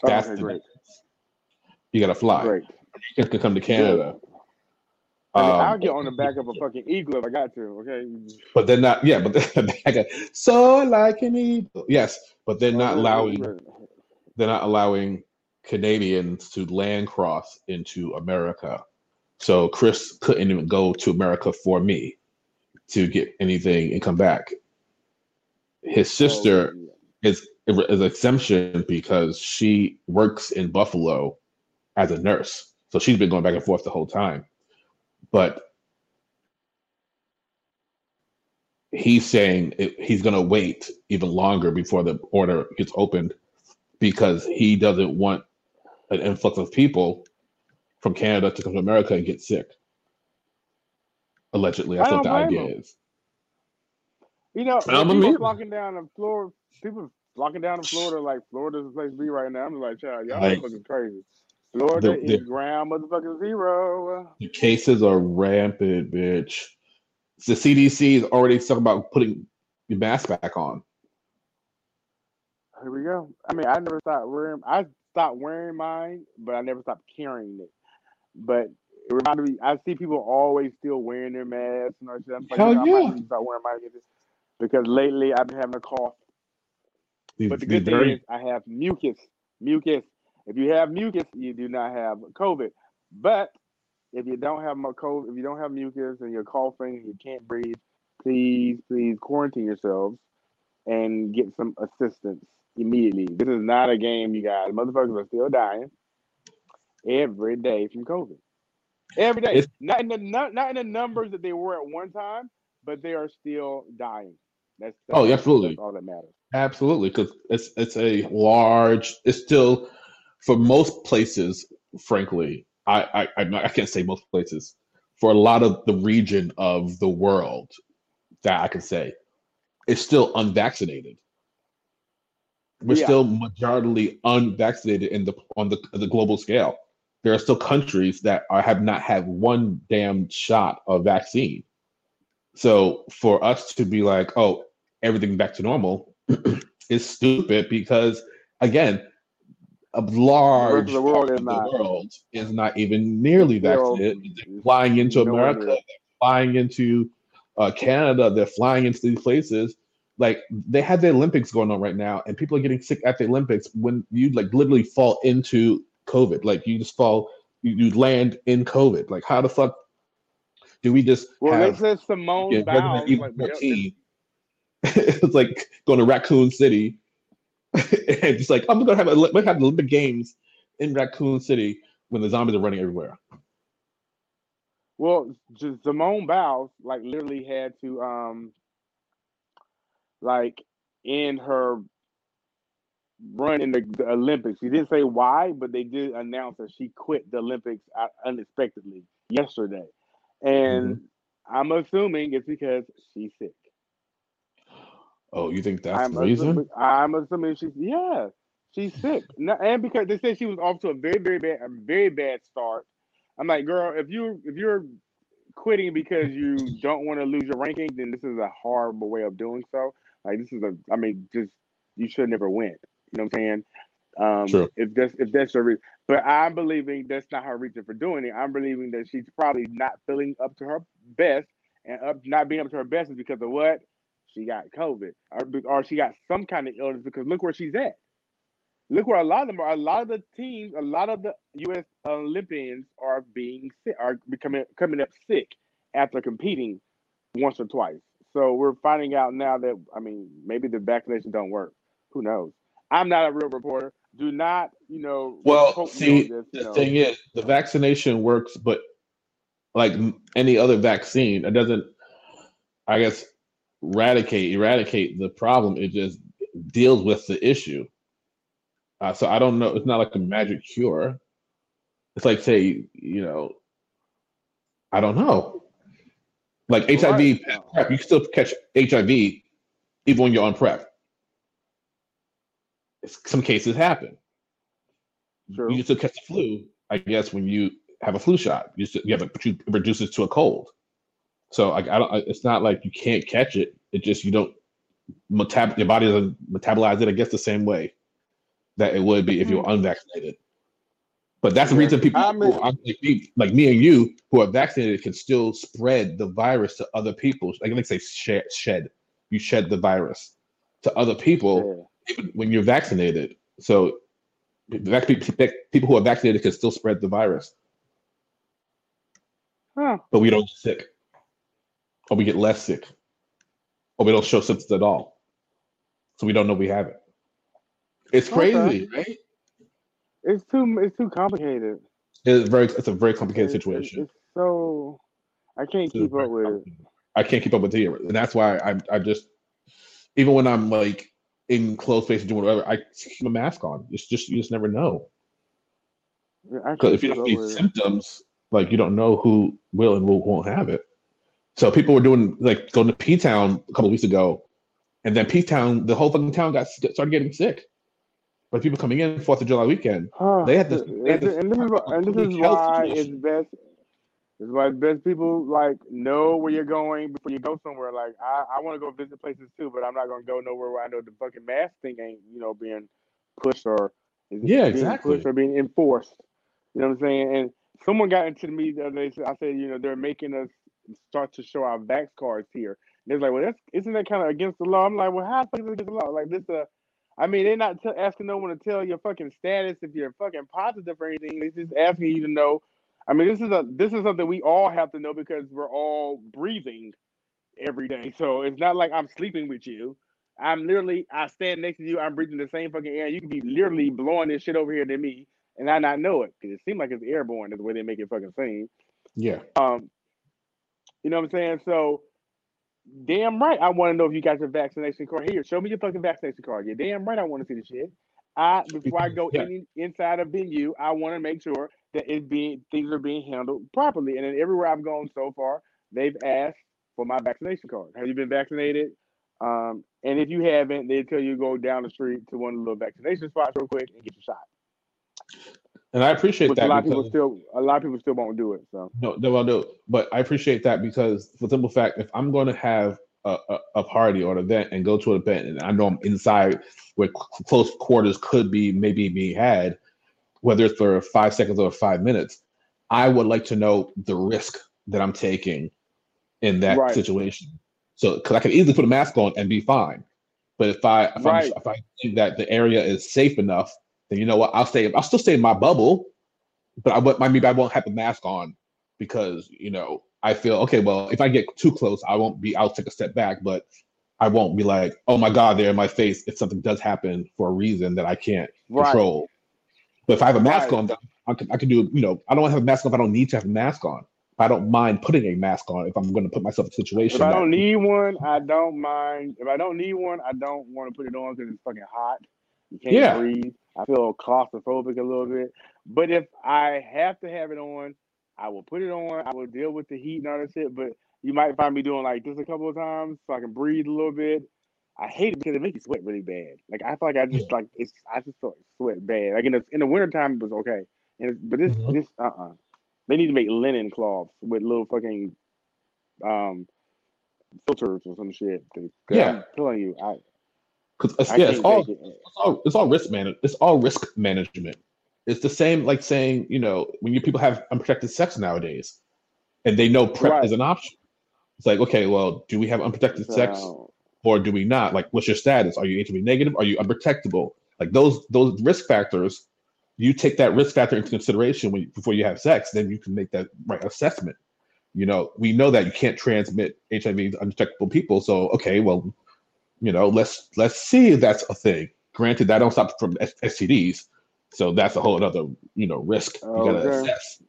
Oh, That's okay, great, You got to fly. great. Americans can come to Canada. Um, I'll get on the back of a fucking eagle if I got to. Okay. but they're not. Yeah, but [laughs] they're so like an eagle. Yes, but they're not allowing. They're not allowing Canadians to land cross into America. So Chris couldn't even go to America for me to get anything and come back. His oh, sister is is exemption because she works in Buffalo as a nurse. So she's been going back and forth the whole time. But he's saying it, he's going to wait even longer before the order gets opened because he doesn't want an influx of people from Canada to come to America and get sick. Allegedly, that's I what the idea him. is. You know, people flocking down to Florida, people flocking down to Florida like Florida's the place to be right now. I'm like, child, y'all Like, fucking crazy. Florida the- the- is ground motherfucking zero. The cases are rampant, bitch. The CDC is already talking about putting your mask back on. Here we go. I mean, I never stopped wearing. I stopped wearing mine, but I never stopped carrying it. But it reminded me. I see people always still wearing their masks and all that shit. I'm like, Hell you know, I might yeah. start wearing again. because lately I've been having a cough. These- But the good thing is I have mucus. Mucus. If you have mucus, you do not have COVID. But if you don't have COVID, if you don't have mucus and you're coughing and you can't breathe, please, please quarantine yourselves and get some assistance immediately. This is not a game, you guys. Motherfuckers are still dying every day from COVID. Every day. It's- not in the not, not in the numbers that they were at one time, but they are still dying. That's, that's Oh, absolutely. That's all that matters. Absolutely, because it's it's a large. It's still for most places. Frankly, I I not- I can't say most places. For a lot of the region of the world, that I can say, is still unvaccinated. We're Yeah. still majorly unvaccinated in the on the the global scale. There are still countries that are, have not had one damn shot of vaccine. So for us to be like, oh, everything back to normal [clears throat] is stupid because again, a large the world part is of not. the world is not even nearly vaccinated. They're flying into America, they're flying into uh, Canada, they're flying into these places. Like they have the Olympics going on right now, and people are getting sick at the Olympics when you like literally fall into COVID. Like you just fall, you, you land in COVID. Like how the fuck do we just Well, have they said Simone yeah, Biles. Like, they- 14. [laughs] it's like going to Raccoon City [laughs] and just like I'm gonna have a, have the Olympic Games in Raccoon City when the zombies are running everywhere. Well, Simone Biles like literally had to um like end her run in the, the Olympics. She didn't say why, but they did announce that she quit the Olympics uh, unexpectedly yesterday, and I'm assuming it's because she's sick. Oh, you think that's I'm the reason? assuming, I'm assuming she's yeah, she's sick, No, and because they said she was off to a very very bad a very bad start. I'm like, girl, if you if you're quitting because you don't want to lose your ranking, then this is a horrible way of doing so. Like this is a, I mean, just you should never win. You know what I'm saying? Um, True. If that's if that's your reason, but I'm believing that's not her reason for doing it. I'm believing that she's probably not feeling up to her best, and up not being up to her best is because of what she got COVID, or, or she got some kind of illness. Because look where she's at. Look where a lot of them are. A lot of the teams, a lot of the U.S. Olympians are being sick, are becoming coming up sick after competing once or twice. So we're finding out now that I mean maybe the vaccination don't work. Who knows? I'm not a real reporter. Do not, you know. Well, see, this, the know. thing is, the vaccination works, but like any other vaccine, it doesn't, I guess, eradicate eradicate the problem. It just deals with the issue. Uh, so I don't know. It's not like a magic cure. It's like say, you know, I don't know. Like HIV Right. PrEP, you can still catch HIV even when you're on PrEP. Some cases happen. True. You can still catch the flu, I guess, when you have a flu shot. You, still, you have it, but you it reduces to a cold. So like, I don't. I- It's not like you can't catch it. It just you don't metab- your body doesn't metabolize it. I guess the same way that it would be if you were unvaccinated. But that's the reason people I mean- like me, like me and you, who are vaccinated, can still spread the virus to other people. Like they say, shed, shed. You shed the virus to other people when you're vaccinated. So people who are vaccinated can still spread the virus, Huh. but we don't get sick, or we get less sick, or we don't show symptoms at all. So we don't know we have it. It's Okay. crazy, right? It's too it's too complicated. It's very it's a very complicated It's- situation. It's, so I can't keep up with it. I can't keep up with it, and that's why I I just even when I'm like in close spaces doing whatever, I keep a mask on. It's just you just never know because if you don't see symptoms, like you don't know who will and who won't have it. So people were doing like going to P Town a couple weeks ago, and then P Town, the whole fucking town got started getting sick. But people coming in Fourth of July weekend, Huh. They had this- and, they had this and this is and this is why it's best. It's like best people like know where you're going before you go somewhere. Like I, I want to go visit places too, but I'm not gonna go nowhere where I know the fucking mask thing ain't you know being pushed or Yeah, being exactly. pushed or being enforced. You know what I'm saying? And someone got into me the other day. I said, you know, they're making us start to show our vax cards here. They're like, well, that's isn't that kind of against the law? I'm like, well, how the fuck is it against the law? Like this, uh, I mean, they're not t- asking no one to tell your fucking status if you're fucking positive or anything. They're just asking you to know. I mean, this is a this is something we all have to know because we're all breathing every day. So it's not like I'm sleeping with you. I'm literally I stand next to you. I'm breathing the same fucking air. You can be literally blowing this shit over here to me, and I not know it because it seems like it's airborne. Is the way they make it fucking seem. yeah, Um, you know what I'm saying? So, damn right, I want to know if you got your vaccination card. Here, show me your fucking vaccination card. You're damn right, I want to see the shit. I before I go Yeah. any inside a venue, I want to make sure that it being things are being handled properly. And then everywhere I've gone so far, they've asked for my vaccination card. Have you been vaccinated? Um, and if you haven't, they tell you to go down the street to one of the little vaccination spots real quick and get your shot. and I appreciate Which a that lot of people still, a lot of people still won't do it. So no, no, no, but I appreciate that because for the simple fact, if I'm going to have a, a, a party or an event and go to an event and I know I'm inside where close quarters could be maybe being had, whether it's for five seconds or five minutes, I would like to know the risk that I'm taking in that Right. situation. So, because I can easily put a mask on and be fine, but if I if, Right. If I think that the area is safe enough, then you know what? I'll stay. I'll still stay in my bubble, but I won't. Maybe I won't have the mask on because you know I feel okay. Well, if I get too close, I won't be. I'll take a step back, but I won't be like, oh my god, they're in my face. If something does happen for a reason that I can't right, control. But if I have a mask Right. on, I can I can do. You know, I don't have a mask on if I don't need to have a mask on. I don't mind putting a mask on if I'm going to put myself in a situation. If I don't need one, I don't mind. If I don't need one, I don't want to put it on because it's fucking hot. You can't Yeah. breathe. I feel claustrophobic a little bit. But if I have to have it on, I will put it on. I will deal with the heat and all that shit. But you might find me doing like this a couple of times so I can breathe a little bit. I hate it because it makes you sweat really bad. Like I feel like I just like it's. I just feel like sweat bad. Like in the in the wintertime it was okay, and but this Mhm. this uh uh They need to make linen cloths with little fucking um filters or some shit. Yeah. I'm telling you, I, 'cause it's, yeah, it's all it. it's all it's all risk man it's all risk management. It's the same like saying, you know, when you people have unprotected sex nowadays and they know PrEP Right. is an option. It's like, okay, well, do we have unprotected sex So, or do we not? Like, what's your status? Are you HIV negative? Are you unprotectable? Like those those risk factors, you take that risk factor into consideration when before you have sex, then you can make that right assessment. You know, we know that you can't transmit HIV to undetectable people. So, okay, well, you know, let's let's see if that's a thing. Granted, that don't stop from STDs, so that's a whole other you know risk you gotta assess.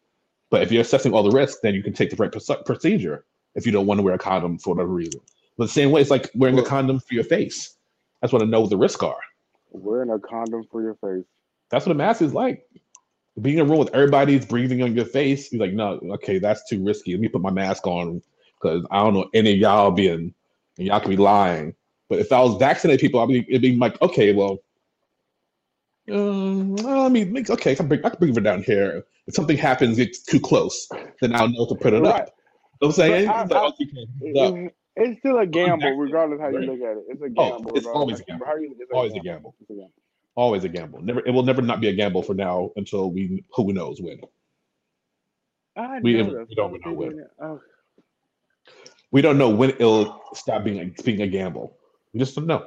But if you're assessing all the risks, then you can take the right proce- procedure. If you don't want to wear a condom for whatever reason, but the same way, it's like wearing a condom for your face. I just want to know the risks are. wearing a condom for your face. That's what a mask is like. Being in a room with everybody's breathing on your face, you're like, no, okay, that's too risky. Let me put my mask on because I don't know any of y'all being, and y'all could be lying. But if I was vaccinated people, I'd be, it'd be like, okay, well, um, well, let me, make- okay, I can, bring, I can bring it down here. If something happens, it's too close, then I'll know to put it Right. up. You know what I'm saying? But I- like, okay, put it up. It's, still a gamble, regardless how you look at it. It's a gamble. Oh, gamble. it's always a gamble. you- it's Always a gamble. A gamble. Always a gamble. Never. It will never not be a gamble for now until we who knows when. I We- know we don't know when. Oh, We don't know when it'll stop being being a gamble. We just don't know.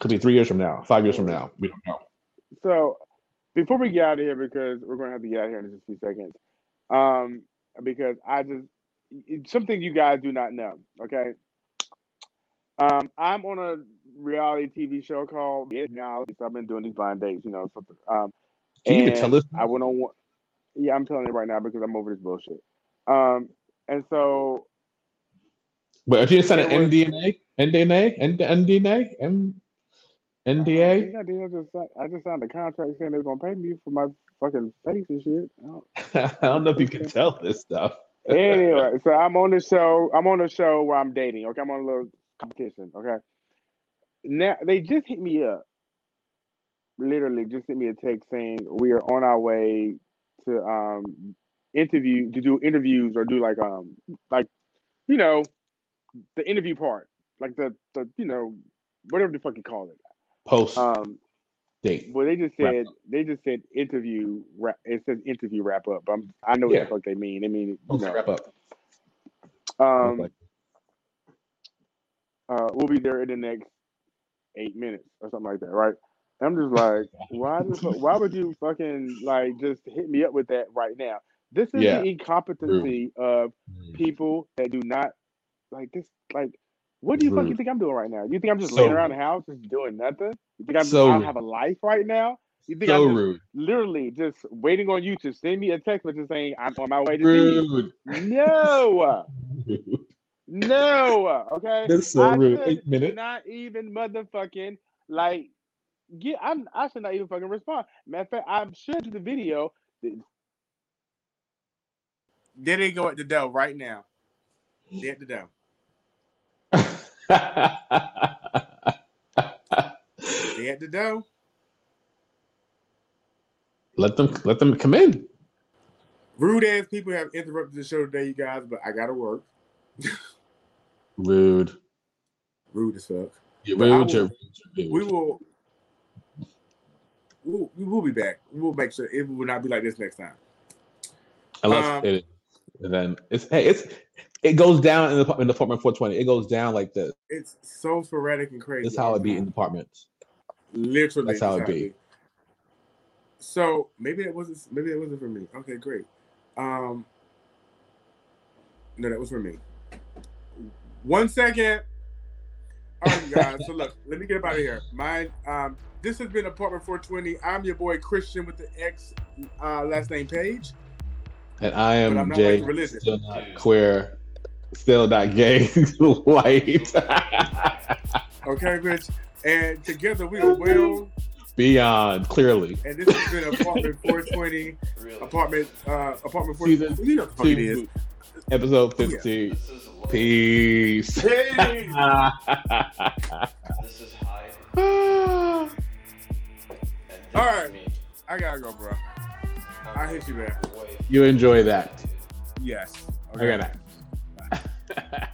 Could be three years from now, five years from now. We don't know. So before we get out of here, because we're gonna have to get out of here in just a few seconds, um, because I just something you guys do not know. Okay, um, I'm on a reality TV show called It Now. I've been doing these blind dates, you know. Something. Um, Can you tell us? I went on one. Yeah, I'm telling you right now because I'm over this bullshit. Um, and so But if you just It was- NDNA, NDNA, M- I NDA, I did. I just, I just signed a contract saying they're gonna pay me for my fucking face and shit. I don't- [laughs] I don't know if you can tell this stuff. Anyway, so I'm on the show. I'm on the show where I'm dating. Okay, I'm on a little competition. Okay. Now they just hit me up. Literally, just sent me a text saying we are on our way to um interview to do interviews or do like um like you know the interview part like the the you know whatever the fuck you call it Post um date. well they just said they just said interview wrap it says interview wrap up I'm, I know what the fuck they mean they mean you know wrap up. um uh, we'll be there in the next eight minutes or something like that, right? I'm just [laughs] like, why? Why would you fucking like just hit me up with that right now? This is Yeah. the incompetency of people that do not like this. Like, what do you fucking Rude. think I'm doing right now? You think I'm just So laying around the house just doing nothing? You think I'm So I don't have a life right now? You think so I'm just rude. literally just waiting on you to send me a text message saying I'm on my way to see you? Rude. No, [laughs] no. Okay. That's so I rude. Eight minutes. Not even motherfucking like get. I'm. I should not even fucking respond. Matter of fact, I should do the video. There they go at the Dell right now. They at the Dell. [laughs] They at the Dell. let them let them come in. Rude ass people have interrupted the show today, you guys. But I gotta work. Rude. Rude as fuck. Rude. will- rude, We will. We'll, we will be back. We'll make sure it will not be like this next time. Unless um, it, and then it's hey, it's it goes down in the in Department 420. It goes down like this. It's so sporadic and crazy. That's how it be in departments. Literally, That's how it be. So maybe that wasn't maybe that wasn't for me. Okay, great. Um, no, that was for me. One second. All right, guys. so look, let me get up out of here. My um, this has been apartment 420. I'm your boy Christian with the X uh, last name page. And I But I'm not Jay, still not queer, still not gay, [laughs] white. [laughs] Okay, bitch. And together we are well. Beyond clearly. And this has been apartment 420. Really. Apartment uh apartment 420. Season You know what the fuck it is. Episode 15. This is. Peace. Hey! This is high. [sighs] All And this right. is. I gotta go, bro. I hit you, man. You enjoy that. Yes. Okay, night. [laughs]